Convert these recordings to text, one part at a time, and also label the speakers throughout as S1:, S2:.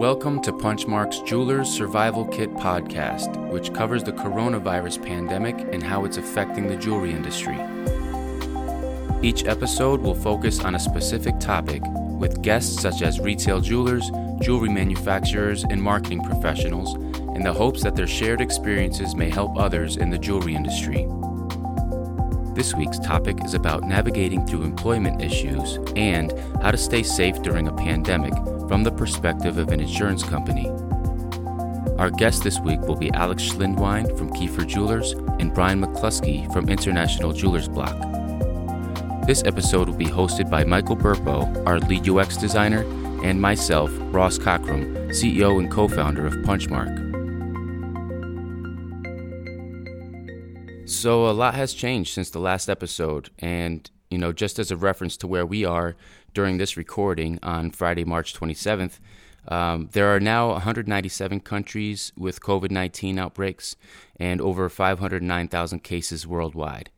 S1: Welcome to Punchmark's Jewelers Survival Kit podcast, which covers the coronavirus pandemic and how it's affecting the jewelry industry. Each episode will focus on a specific topic with guests such as retail jewelers, jewelry manufacturers, and marketing professionals in the hopes that their shared experiences may help others in the jewelry industry. This week's topic is about navigating through employment issues and how to stay safe during a pandemic from the perspective of an insurance company. Our guests this week will be Alex Schlindwein from Kiefer Jewelers and Brian McCluskey from International Jewelers Block. This episode will be hosted by Michael Burpoe, our lead UX designer, and myself, Ross Cockerham, CEO and co founder of Punchmark. So, a lot has changed since the last episode, and you know, just as a reference to where we are, during this recording on Friday, March 27th. Um, there are now 197 countries with COVID 19 outbreaks and over 509,000 cases worldwide.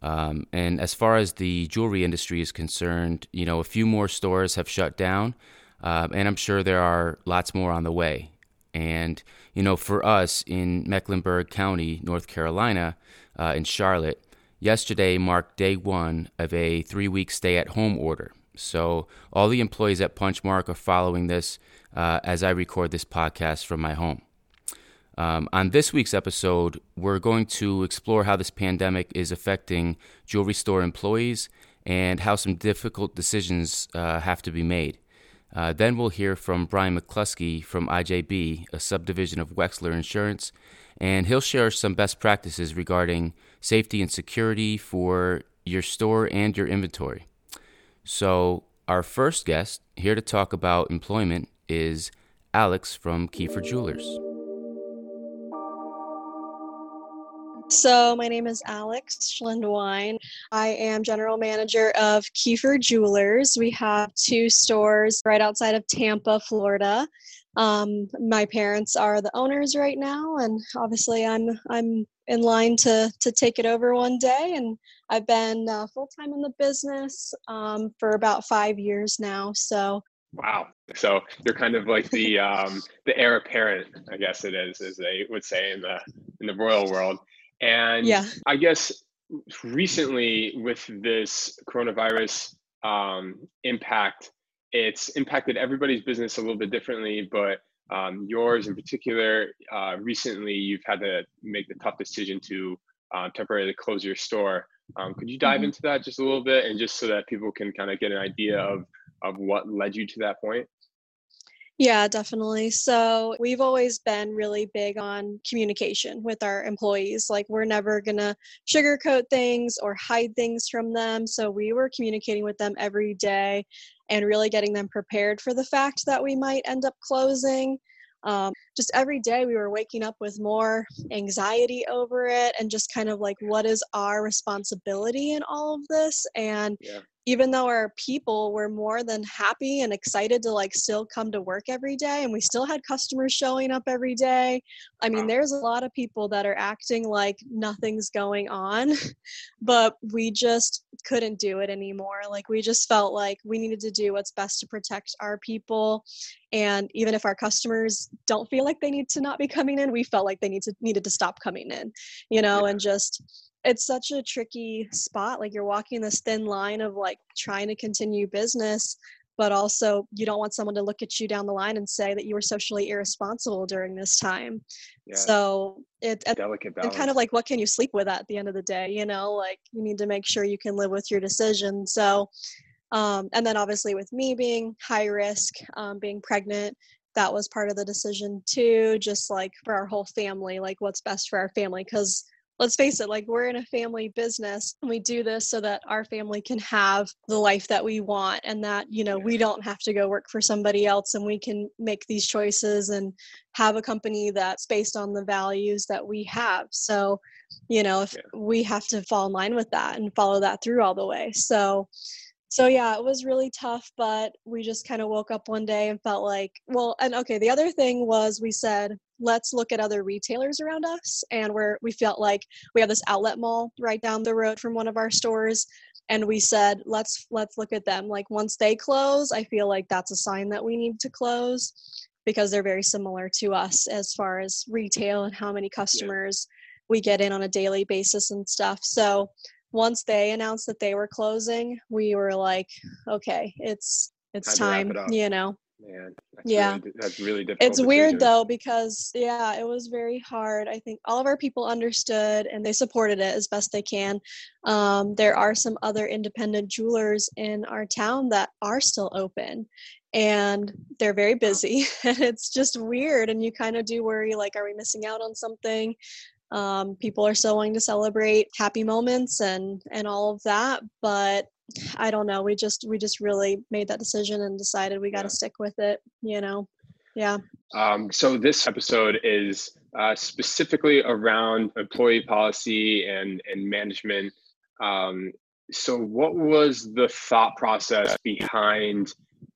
S1: Um, and as far as the jewelry industry is concerned, you know, a few more stores have shut down, uh, and I'm sure there are lots more on the way. And, you know, for us in Mecklenburg County, North Carolina, uh, in Charlotte, yesterday marked day one of a three week stay at home order. So all the employees at Punchmark are following this uh, as I record this podcast from my home. Um, on this week's episode, we're going to explore how this pandemic is affecting jewelry store employees and how some difficult decisions uh, have to be made. Uh, then we'll hear from Brian McCluskey from IJB, a subdivision of Wexler Insurance, and he'll share some best practices regarding safety and security for your store and your inventory. So, our first guest here to talk about employment is Alex from Kiefer Jewelers.
S2: So, my name is Alex Schlindwein. I am general manager of Kiefer Jewelers. We have two stores right outside of Tampa, Florida. Um, my parents are the owners right now, and obviously, I'm I'm in line to to take it over one day. And I've been uh, full time in the business um, for about five years now. So
S3: wow, so you're kind of like the um, the heir apparent, I guess it is, as they would say in the in the royal world. And yeah. I guess recently with this coronavirus um, impact, it's impacted everybody's business a little bit differently, but um, yours in particular, uh, recently you've had to make the tough decision to uh, temporarily close your store. Um, could you dive mm-hmm. into that just a little bit and just so that people can kind of get an idea of, of what led you to that point?
S2: Yeah, definitely. So we've always been really big on communication with our employees. Like, we're never going to sugarcoat things or hide things from them. So we were communicating with them every day and really getting them prepared for the fact that we might end up closing. Um, just every day we were waking up with more anxiety over it and just kind of like, what is our responsibility in all of this? And yeah even though our people were more than happy and excited to like still come to work every day and we still had customers showing up every day i mean there's a lot of people that are acting like nothing's going on but we just couldn't do it anymore like we just felt like we needed to do what's best to protect our people and even if our customers don't feel like they need to not be coming in we felt like they need to needed to stop coming in you know yeah. and just it's such a tricky spot like you're walking this thin line of like trying to continue business but also you don't want someone to look at you down the line and say that you were socially irresponsible during this time yeah. so it delicate balance. and kind of like what can you sleep with at the end of the day you know like you need to make sure you can live with your decision so um, and then obviously with me being high risk um, being pregnant that was part of the decision too just like for our whole family like what's best for our family because let's face it, like we're in a family business and we do this so that our family can have the life that we want and that, you know, we don't have to go work for somebody else and we can make these choices and have a company that's based on the values that we have. So, you know, if we have to fall in line with that and follow that through all the way. So, so yeah it was really tough but we just kind of woke up one day and felt like well and okay the other thing was we said let's look at other retailers around us and where we felt like we have this outlet mall right down the road from one of our stores and we said let's let's look at them like once they close i feel like that's a sign that we need to close because they're very similar to us as far as retail and how many customers yeah. we get in on a daily basis and stuff. So once they announced that they were closing, we were like, okay, it's it's time, it you know.
S3: Man, that's yeah, really, that's really difficult.
S2: It's weird though because yeah, it was very hard. I think all of our people understood and they supported it as best they can. Um, there are some other independent jewelers in our town that are still open, and they're very busy, and it's just weird. And you kind of do worry, like, are we missing out on something? Um, people are still wanting to celebrate happy moments and and all of that, but I don't know. We just we just really made that decision and decided we got to yeah. stick with it. You know, yeah.
S3: Um, so this episode is uh, specifically around employee policy and and management. Um, so, what was the thought process behind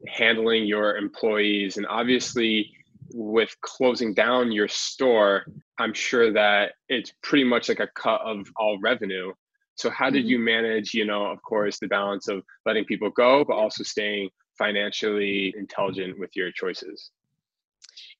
S3: handling your employees? And obviously, with closing down your store, I'm sure that it's pretty much like a cut of all revenue. So how did mm-hmm. you manage, you know, of course, the balance of letting people go, but also staying financially intelligent with your choices?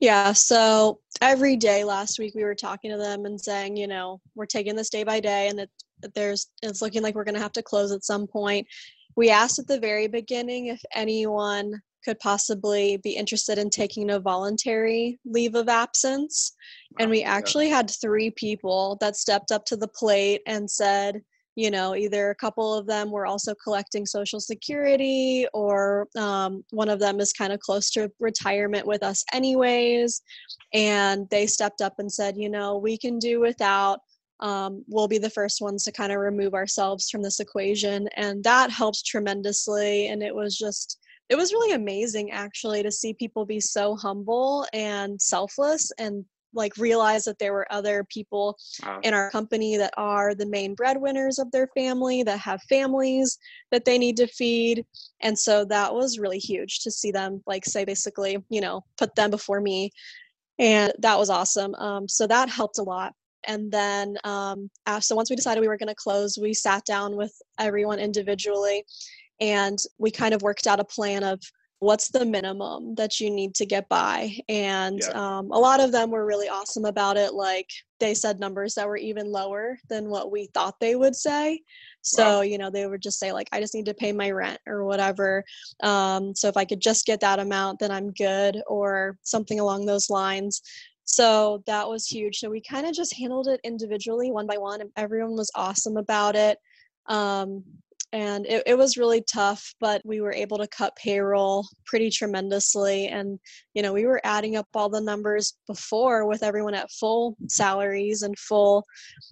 S2: Yeah, so every day last week we were talking to them and saying, you know, we're taking this day by day and that there's it's looking like we're going to have to close at some point. We asked at the very beginning if anyone could possibly be interested in taking a voluntary leave of absence. And we actually had three people that stepped up to the plate and said, you know either a couple of them were also collecting social security or um, one of them is kind of close to retirement with us anyways. And they stepped up and said you know we can do without um, we'll be the first ones to kind of remove ourselves from this equation. And that helped tremendously. And it was just it was really amazing actually to see people be so humble and selfless and like realize that there were other people wow. in our company that are the main breadwinners of their family that have families that they need to feed. And so that was really huge to see them like say basically you know put them before me. And that was awesome. Um, so that helped a lot. And then um, so once we decided we were going to close we sat down with everyone individually and we kind of worked out a plan of what's the minimum that you need to get by? And yeah. um, a lot of them were really awesome about it like they said numbers that were even lower than what we thought they would say. So wow. you know they would just say like i just need to pay my rent or whatever. Um, so if i could just get that amount then i'm good or something along those lines. So that was huge. So we kind of just handled it individually one by one and everyone was awesome about it. Um, and it, it was really tough but we were able to cut payroll pretty tremendously and you know we were adding up all the numbers before with everyone at full salaries and full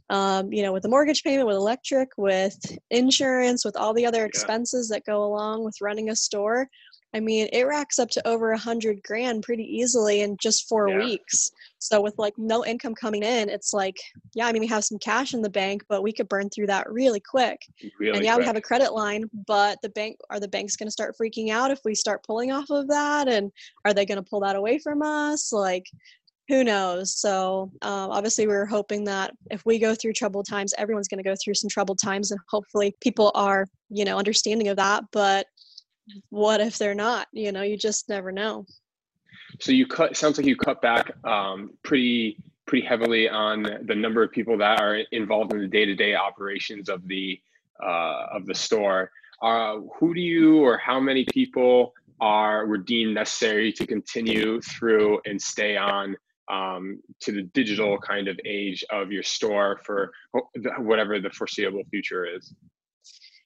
S2: um, you know with the mortgage payment with electric with insurance with all the other expenses yeah. that go along with running a store I mean, it racks up to over a hundred grand pretty easily in just four yeah. weeks. So with like no income coming in, it's like, yeah, I mean, we have some cash in the bank, but we could burn through that really quick. Really and yeah, quick. we have a credit line, but the bank are the banks going to start freaking out if we start pulling off of that, and are they going to pull that away from us? Like, who knows? So um, obviously, we are hoping that if we go through troubled times, everyone's going to go through some troubled times, and hopefully, people are you know understanding of that. But what if they're not? You know, you just never know.
S3: So you cut. Sounds like you cut back um, pretty pretty heavily on the number of people that are involved in the day to day operations of the uh, of the store. Uh, who do you or how many people are were deemed necessary to continue through and stay on um, to the digital kind of age of your store for whatever the foreseeable future is?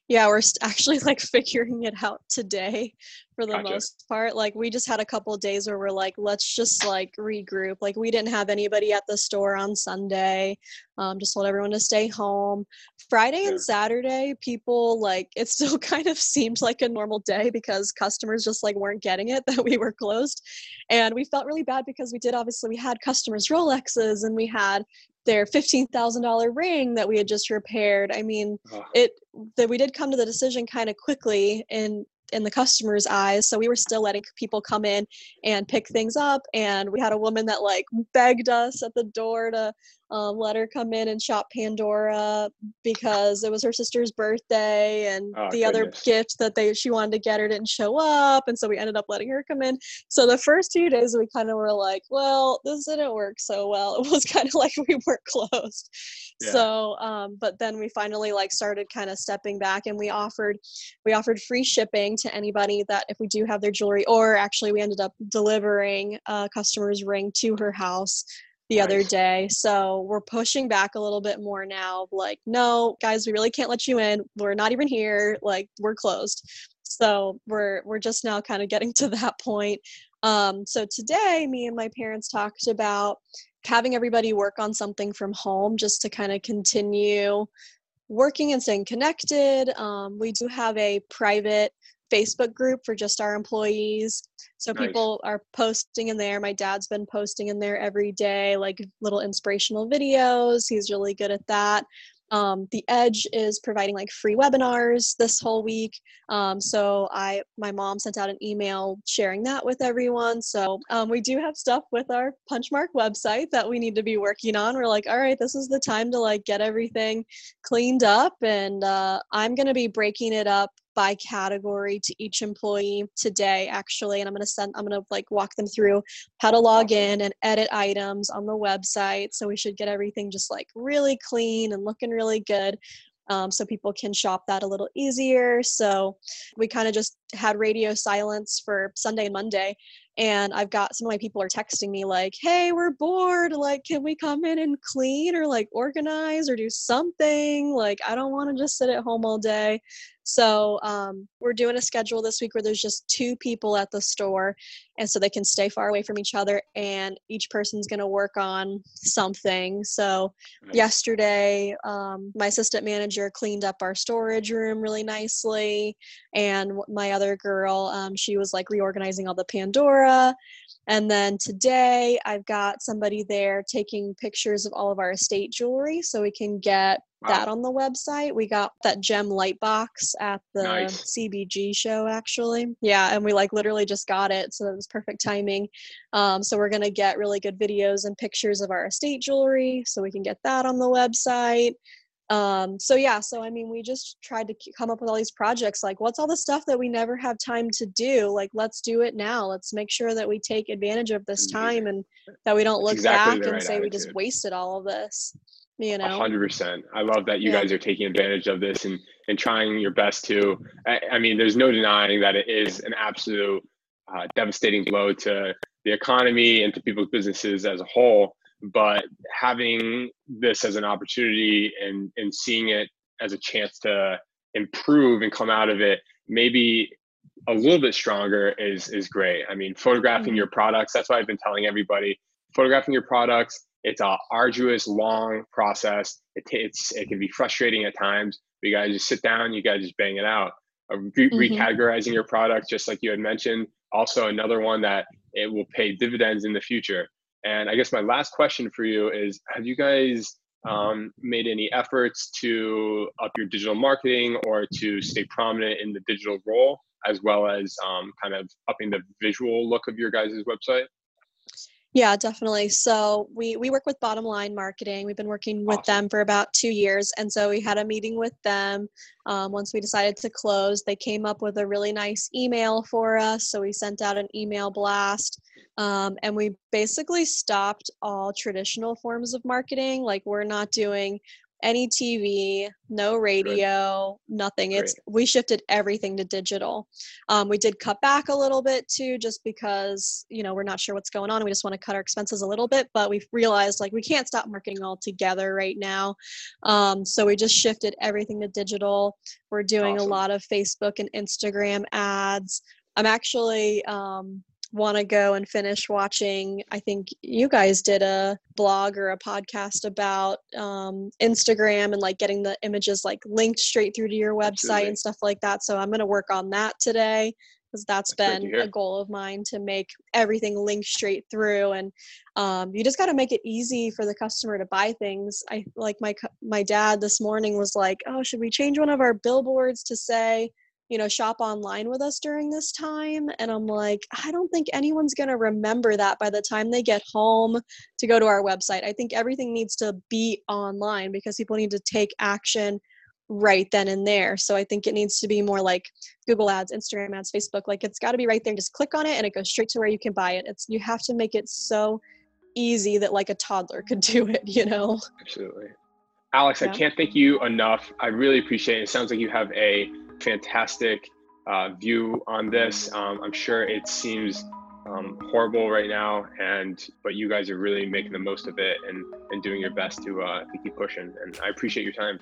S2: Yeah we're actually like figuring it out today for the gotcha. most part. Like we just had a couple days where we're like let's just like regroup. Like we didn't have anybody at the store on sunday um, just told everyone to stay home. Friday and saturday people like it still kind of seemed like a normal day because customers just like weren't getting it that we were closed. And we felt really bad because we did obviously we had customers rolexes and we had their $15,000 ring that we had just repaired. I mean, oh. it that we did come to the decision kind of quickly and in the customer's eyes. So we were still letting people come in and pick things up. And we had a woman that like begged us at the door to um, let her come in and shop Pandora because it was her sister's birthday, and oh, the goodness. other gift that they she wanted to get her didn't show up, and so we ended up letting her come in. So the first few days we kind of were like, well, this didn't work so well. It was kind of like we weren't closed. Yeah. So, um, but then we finally like started kind of stepping back, and we offered we offered free shipping to anybody that if we do have their jewelry, or actually we ended up delivering a customer's ring to her house the other day. So we're pushing back a little bit more now. Like, no, guys, we really can't let you in. We're not even here. Like, we're closed. So we're we're just now kind of getting to that point. Um, so today, me and my parents talked about having everybody work on something from home just to kind of continue working and staying connected. Um, we do have a private Facebook group for just our employees. So nice. people are posting in there. My dad's been posting in there every day, like little inspirational videos. He's really good at that. Um, the Edge is providing like free webinars this whole week. Um, so I, my mom sent out an email sharing that with everyone. So um, we do have stuff with our Punchmark website that we need to be working on. We're like, all right, this is the time to like get everything cleaned up, and uh, I'm gonna be breaking it up by category to each employee today actually and i'm going to send i'm going to like walk them through how to log in and edit items on the website so we should get everything just like really clean and looking really good um, so people can shop that a little easier. So we kind of just had radio silence for Sunday and Monday. And I've got some of my people are texting me like, hey, we're bored. Like, can we come in and clean or like organize or do something? Like, I don't want to just sit at home all day. So um, we're doing a schedule this week where there's just two people at the store, and so they can stay far away from each other, and each person's going to work on something. So nice. yesterday, um, my assistant manager cleaned up our storage room really nicely, and my other girl, um, she was like reorganizing all the Pandora. And then today, I've got somebody there taking pictures of all of our estate jewelry so we can get that on the website. We got that gem light box at the nice. CBG show actually. Yeah, and we like literally just got it, so it was perfect timing. Um, so we're gonna get really good videos and pictures of our estate jewelry, so we can get that on the website. Um, so yeah, so I mean, we just tried to come up with all these projects. Like, what's all the stuff that we never have time to do? Like, let's do it now. Let's make sure that we take advantage of this time and that we don't look exactly back and say attitude. we just wasted all of this you know
S3: 100% i love that you yeah. guys are taking advantage of this and and trying your best to i, I mean there's no denying that it is an absolute uh, devastating blow to the economy and to people's businesses as a whole but having this as an opportunity and and seeing it as a chance to improve and come out of it maybe a little bit stronger is is great i mean photographing mm-hmm. your products that's why i've been telling everybody photographing your products it's a arduous, long process. It, it's it can be frustrating at times. But you guys just sit down, you guys just bang it out. Uh, re- mm-hmm. Recategorizing your product, just like you had mentioned, also another one that it will pay dividends in the future. And I guess my last question for you is: Have you guys um, made any efforts to up your digital marketing or to stay prominent in the digital role, as well as um, kind of upping the visual look of your guys' website?
S2: Yeah, definitely. So we we work with Bottom Line Marketing. We've been working with awesome. them for about two years, and so we had a meeting with them. Um, once we decided to close, they came up with a really nice email for us. So we sent out an email blast, um, and we basically stopped all traditional forms of marketing. Like we're not doing any TV, no radio, nothing. It's we shifted everything to digital. Um, we did cut back a little bit too, just because you know we're not sure what's going on. we just want to cut our expenses a little bit, but we've realized like we can't stop marketing altogether right now. Um, so we just shifted everything to digital. We're doing awesome. a lot of Facebook and Instagram ads. I'm actually um, want to go and finish watching i think you guys did a blog or a podcast about um, instagram and like getting the images like linked straight through to your website Absolutely. and stuff like that. So i'm going to work on that today because that's, that's been a goal of mine to make everything link straight through. And um, you just got to make it easy for the customer to buy things. I like my my dad this morning was like oh should we change one of our billboards to say you know, shop online with us during this time. And I'm like, I don't think anyone's going to remember that by the time they get home to go to our website. I think everything needs to be online because people need to take action right then and there. So I think it needs to be more like Google ads, Instagram ads, Facebook. Like it's got to be right there. Just click on it and it goes straight to where you can buy it. It's you have to make it so easy that like a toddler could do it, you know?
S3: Absolutely. Alex, yeah. I can't thank you enough. I really appreciate it. It sounds like you have a fantastic uh, view on this. Um, I'm sure it seems um, horrible right now, and but you guys are really making the most of it and and doing your best to uh, to keep pushing. And I appreciate your time.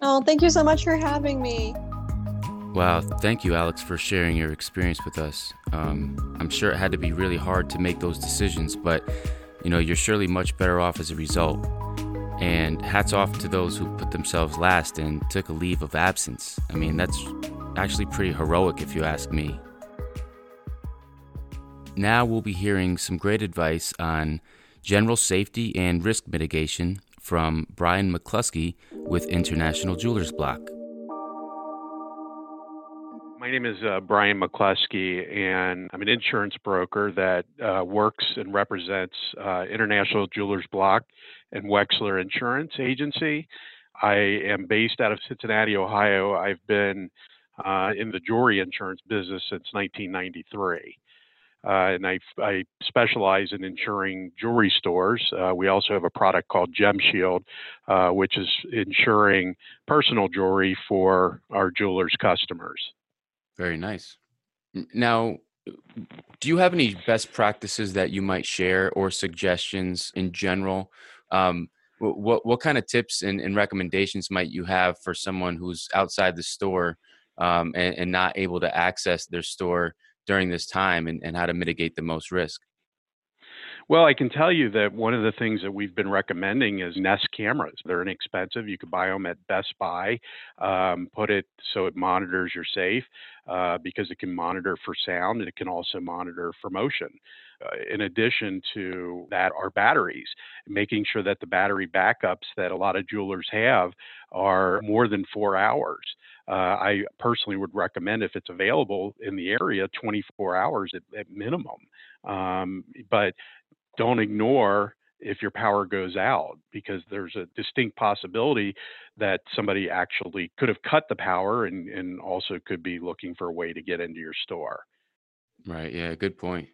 S2: Oh, thank you so much for having me.
S1: Wow, thank you, Alex, for sharing your experience with us. Um, I'm sure it had to be really hard to make those decisions, but you know you're surely much better off as a result. And hats off to those who put themselves last and took a leave of absence. I mean, that's actually pretty heroic if you ask me. Now we'll be hearing some great advice on general safety and risk mitigation from Brian McCluskey with International Jewelers Block.
S4: My name is uh, Brian McCluskey, and I'm an insurance broker that uh, works and represents uh, International Jewelers Block and Wexler Insurance Agency. I am based out of Cincinnati, Ohio. I've been uh, in the jewelry insurance business since 1993. Uh, and I, I, specialize in insuring jewelry stores. Uh, we also have a product called Gem Shield, uh, which is insuring personal jewelry for our jewelers' customers.
S1: Very nice. Now, do you have any best practices that you might share or suggestions in general um, what what kind of tips and, and, recommendations might you have for someone who's outside the store um, and, and, not able to access their store during this time, and, and how to mitigate the most risk?
S4: Well, I can tell you that one of the things that we've been recommending is Nest cameras. They're inexpensive. You can buy them at Best Buy. Um, put it so it monitors your safe uh, because it can monitor for sound and it can also monitor for motion. Uh, in addition to that, are batteries, making sure that the battery backups that a lot of jewelers have are more than four hours. Uh, I personally would recommend, if it's available in the area, 24 hours at, at minimum. Um, but don't ignore if your power goes out because there's a distinct possibility that somebody actually could have cut the power and, and also could be looking for a way to get into your store.
S1: Right. Yeah. Good point.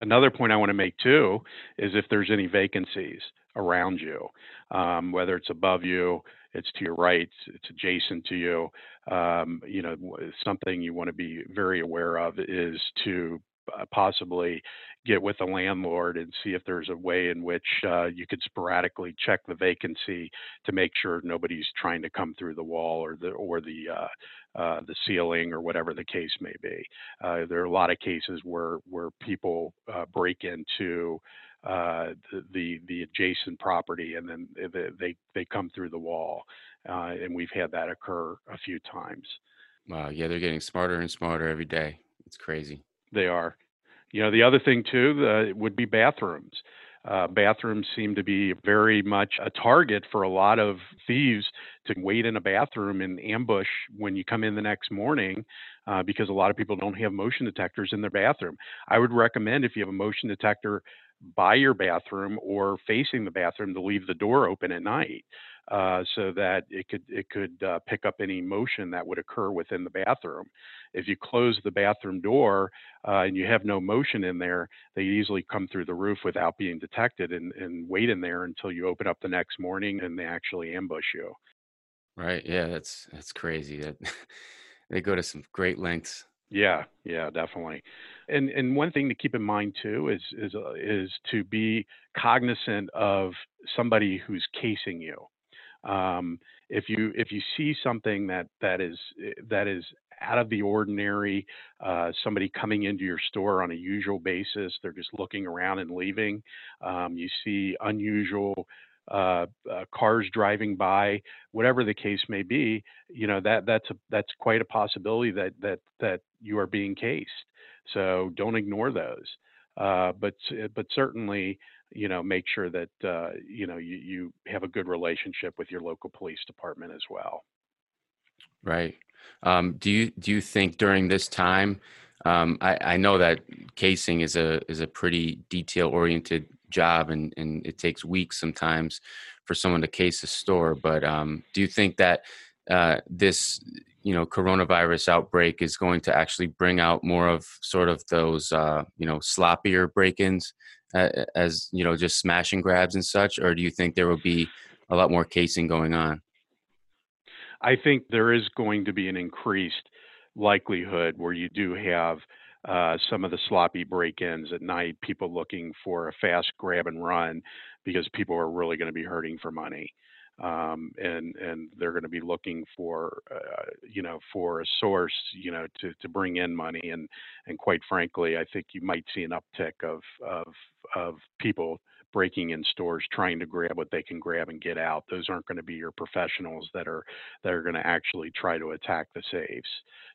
S4: Another point I want to make too is if there's any vacancies around you, um, whether it's above you, it's to your right, it's adjacent to you. Um, you know, something you want to be very aware of is to possibly get with the landlord and see if there's a way in which uh, you could sporadically check the vacancy to make sure nobody's trying to come through the wall or the or the uh, uh, the ceiling or whatever the case may be. Uh, there are a lot of cases where where people uh, break into the, the, the adjacent property and then they they, come through the wall, and we've had that occur a few times.
S1: Wow, yeah, they're getting smarter and smarter every day. It's crazy.
S4: They are. You know, the other thing too uh, would be bathrooms. Uh, bathrooms seem to be very much a target for a lot of thieves to wait in a bathroom and ambush when you come in the next morning uh, because a lot of people don't have motion detectors in their bathroom. I would recommend if you have a motion detector by your bathroom or facing the bathroom to leave the door open at night uh, so that it could it could uh, pick up any motion that would occur within the bathroom. If you close the bathroom door uh, and you have no motion in there, they easily come through the roof without being detected and, and wait in there until you open up the next morning and they actually ambush you.
S1: Right. Yeah, that's that's crazy. That they go to some great lengths.
S4: Yeah, yeah, definitely. And and one thing to keep in mind too is is uh, is to be cognizant of somebody who's casing you. Um, if you if you see something that that is eh, that is out of the ordinary, uh, somebody coming into your store on a usual basis, they're just looking around and leaving. Um, you see unusual uh, uh, cars driving by, whatever the case may be, you know that that's a, that's quite a possibility that that that you are being cased. So don't ignore those. Uh, but but certainly you know make sure that uh, you know you, you have a good relationship with your local police department as well
S1: right Um, do you do you think during this time? Um, I, I, know that casing is a is a pretty detail oriented job, and and it takes weeks sometimes for someone to case a store. But um, do you think that uh, this you know coronavirus outbreak is going to actually bring out more of sort of those uh, you know sloppier break-ins as you know just smash and grabs and such or do you think there will be a lot more casing going on?
S4: I think there is going to be an increased likelihood where you do have uh, some of the sloppy break-ins at night people looking for a fast grab and run because people are really going to be hurting for money um, and and they're going to be looking for uh, you know for a source you know to to bring in money and and quite frankly I think you might see an uptick of of of people breaking in stores trying to grab what they can grab and get out. Those aren't going to be your professionals that are that are going to actually try to attack the safes.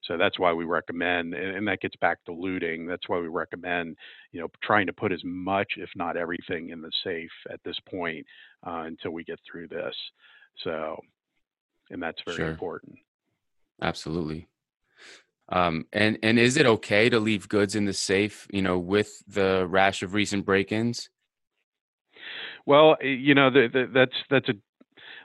S4: So that's why we recommend and, and that gets back to looting. That's why we recommend you know trying to put as much if not everything in the safe at this point uh, until we get through this so and that's very sure. important
S1: absolutely um, and and is it okay to leave goods in the safe? You know, with the rash of recent break-ins.
S4: Well, you know, the, the, that's that's a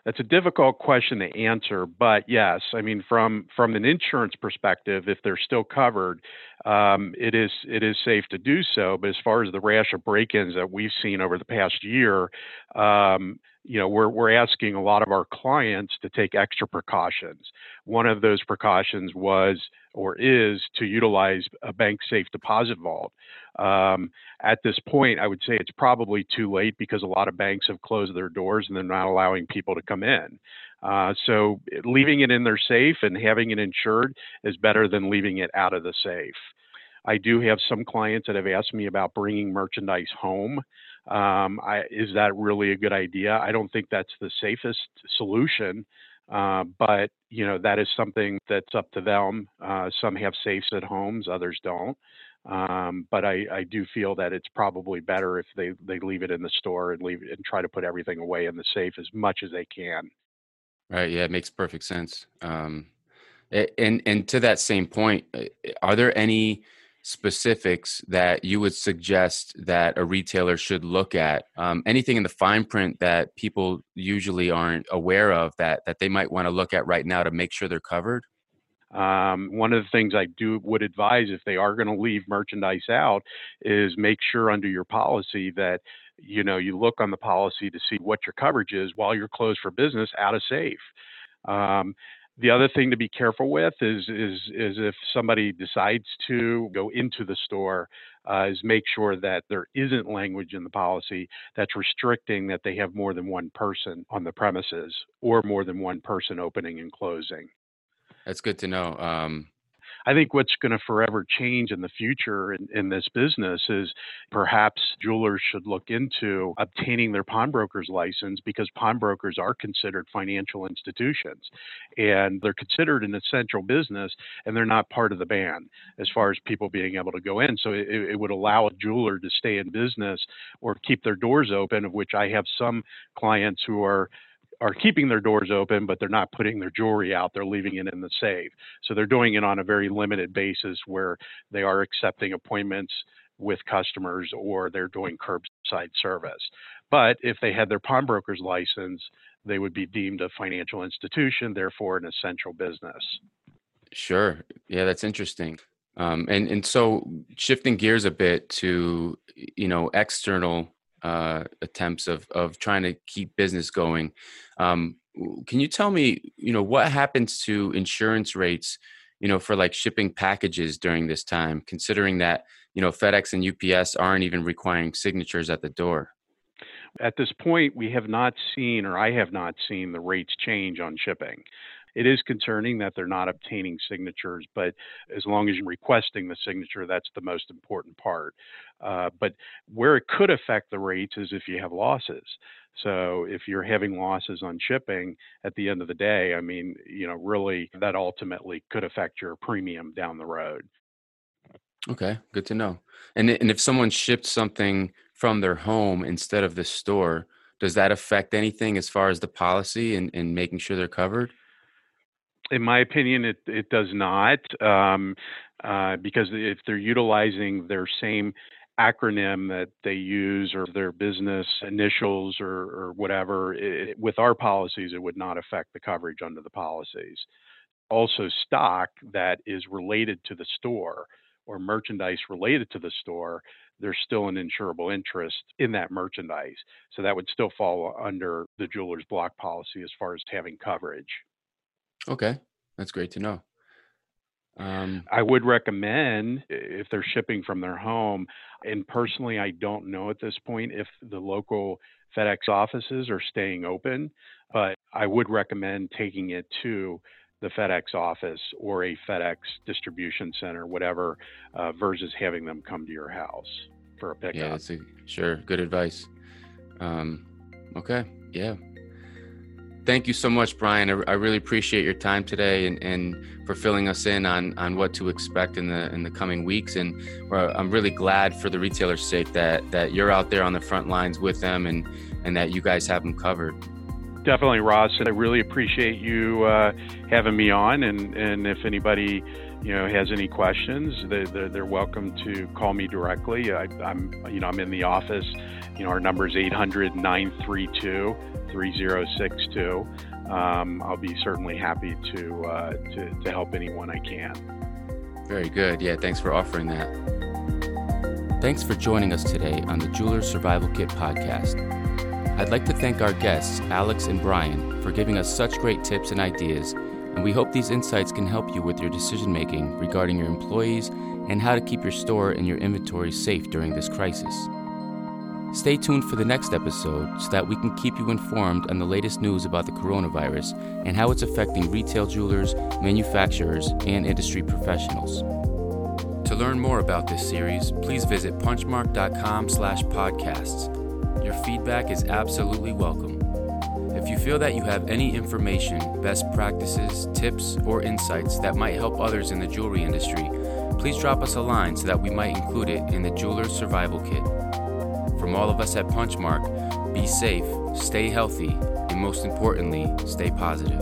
S4: that's a difficult question to answer, but yes, I mean from from an insurance perspective, if they're still covered, um, it is it is safe to do so. But as far as the rash of break-ins that we've seen over the past year, um, you know, we're we're asking a lot of our clients to take extra precautions. One of those precautions was or is to utilize a bank safe deposit vault. Um, at this point, I would say it's probably too late because a lot of banks have closed their doors and they're not allowing people to come in. Uh, so leaving it in their safe and having it insured is better than leaving it out of the safe. I do have some clients that have asked me about bringing merchandise home. Um, I, is that really a good idea? I don't think that's the safest solution. Uh, but you know that is something that's up to them. Uh, some have safes at homes, others don't. Um, but I, I, do feel that it's probably better if they, they leave it in the store and leave and try to put everything away in the safe as much as they can.
S1: Right. Yeah, it makes perfect sense. Um, and and to that same point, uh, are there any specifics that you would suggest that a retailer should look at? Um, anything in the fine print that people usually aren't aware of that that they might want to look at right now to make sure they're covered?
S4: Um, one of the things I do would advise if they are going to leave merchandise out is make sure under your policy that you know you look on the policy to see what your coverage is while you're closed for business out of safe. Um, the other thing to be careful with is is is if somebody decides to go into the store, uh, is make sure that there isn't language in the policy that's restricting that they have more than one person on the premises or more than one person opening and closing.
S1: That's good to know. Um,
S4: I think what's going to forever change in the future in, in, this business is perhaps jewelers should look into obtaining their pawnbroker's license because pawnbrokers are considered financial institutions and they're considered an essential business and they're not part of the ban as far as people being able to go in. So it, it would allow a jeweler to stay in business or keep their doors open, of which I have some clients who are are keeping their doors open, but they're not putting their jewelry out. They're leaving it in the safe. So they're doing it on a very limited basis where they are accepting appointments with customers or they're doing curbside service. But if they had their pawnbroker's license, they would be deemed a financial institution, therefore an essential business.
S1: Sure. Yeah, that's interesting. Um, and and so shifting gears a bit to you know external uh, attempts of of trying to keep business going. Um, can you tell me, you know, what happens to insurance rates, you know, for like shipping packages during this time, considering that you know FedEx and UPS aren't even requiring signatures at the door?
S4: At this point, we have not seen, or I have not seen, the rates change on shipping it is concerning that they're not obtaining signatures, but as long as you're requesting the signature, that's the most important part. Uh, but where it could affect the rates is if you have losses. So if you're having losses on shipping at the end of the day, I mean, you know, really that ultimately could affect your premium down the road.
S1: Okay, good to know. And and if someone shipped something from their home instead of the store, does that affect anything as far as the policy and, and making sure they're covered?
S4: In my opinion, it, it does not, um, uh, because if they're utilizing their same acronym that they use or their business initials or, or whatever, it, with our policies, it would not affect the coverage under the policies. Also, stock that is related to the store or merchandise related to the store, there's still an insurable interest in that merchandise. So that would still fall under the jeweler's block policy as far as having coverage.
S1: Okay, that's great to know.
S4: Um, I would recommend if they're shipping from their home, and personally, I don't know at this point if the local FedEx offices are staying open, but I would recommend taking it to the FedEx office or a FedEx distribution center, whatever, uh, versus having them come to your house for a pickup.
S1: Yeah, that's a, sure. Good advice. Um, okay. Yeah. Thank you so much, Brian. I, really appreciate your time today and, and for filling us in on, on what to expect in the in the coming weeks. And I'm really glad for the retailer's sake that that you're out there on the front lines with them and and that you guys have them covered.
S4: Definitely, Ross, and I really appreciate you uh, having me on. And, and if anybody, you know, has any questions, they, they're, they're welcome to call me directly. I, am you know, I'm in the office. You know, our number is 800-932-3062. Um, I'll be certainly happy to, uh, to to help anyone I can.
S1: Very good. Yeah, thanks for offering that. Thanks for joining us today on the Jeweler's Survival Kit podcast. I'd like to thank our guests, Alex and Brian, for giving us such great tips and ideas, and we hope these insights can help you with your decision making regarding your employees and how to keep your store and your inventory safe during this crisis. Stay tuned for the next episode so that we can keep you informed on the latest news about the coronavirus and how it's affecting retail jewelers, manufacturers, and industry professionals. To learn more about this series, please visit punchmark.com/podcasts your feedback is absolutely welcome. If you feel that you have any information, best practices, tips, or insights that might help others in the jewelry industry, please drop us a line so that we might include it in the Jeweler's Survival Kit. From all of us at Punchmark, be safe, stay healthy, and most importantly, stay positive.